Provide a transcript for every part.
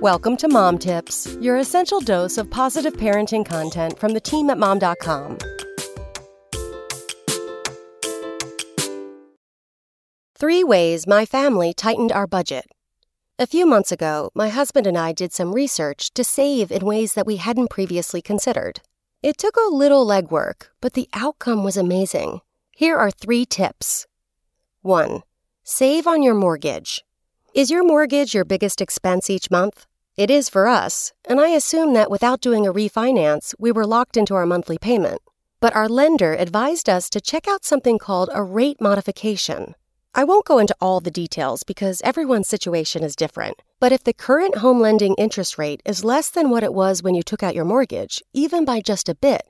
Welcome to Mom Tips, your essential dose of positive parenting content from the team at mom.com. Three ways my family tightened our budget. A few months ago, my husband and I did some research to save in ways that we hadn't previously considered. It took a little legwork, but the outcome was amazing. Here are three tips. 1. Save on your mortgage. Is your mortgage your biggest expense each month? It is for us, and I assume that without doing a refinance, we were locked into our monthly payment. But our lender advised us to check out something called a rate modification. I won't go into all the details because everyone's situation is different. But if the current home lending interest rate is less than what it was when you took out your mortgage, even by just a bit,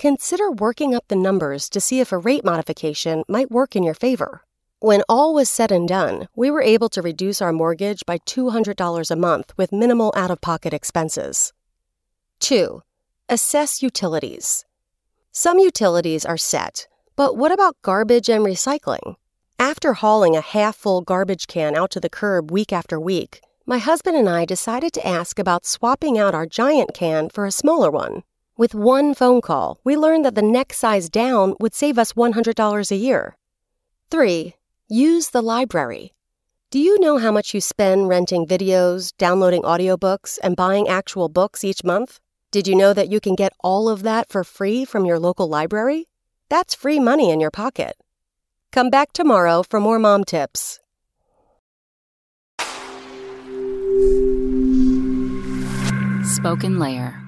consider working up the numbers to see if a rate modification might work in your favor. When all was said and done, we were able to reduce our mortgage by $200 a month with minimal out of pocket expenses. 2. Assess utilities. Some utilities are set, but what about garbage and recycling? After hauling a half full garbage can out to the curb week after week, my husband and I decided to ask about swapping out our giant can for a smaller one. With one phone call, we learned that the next size down would save us $100 a year. 3. Use the library. Do you know how much you spend renting videos, downloading audiobooks, and buying actual books each month? Did you know that you can get all of that for free from your local library? That's free money in your pocket. Come back tomorrow for more mom tips. Spoken Layer.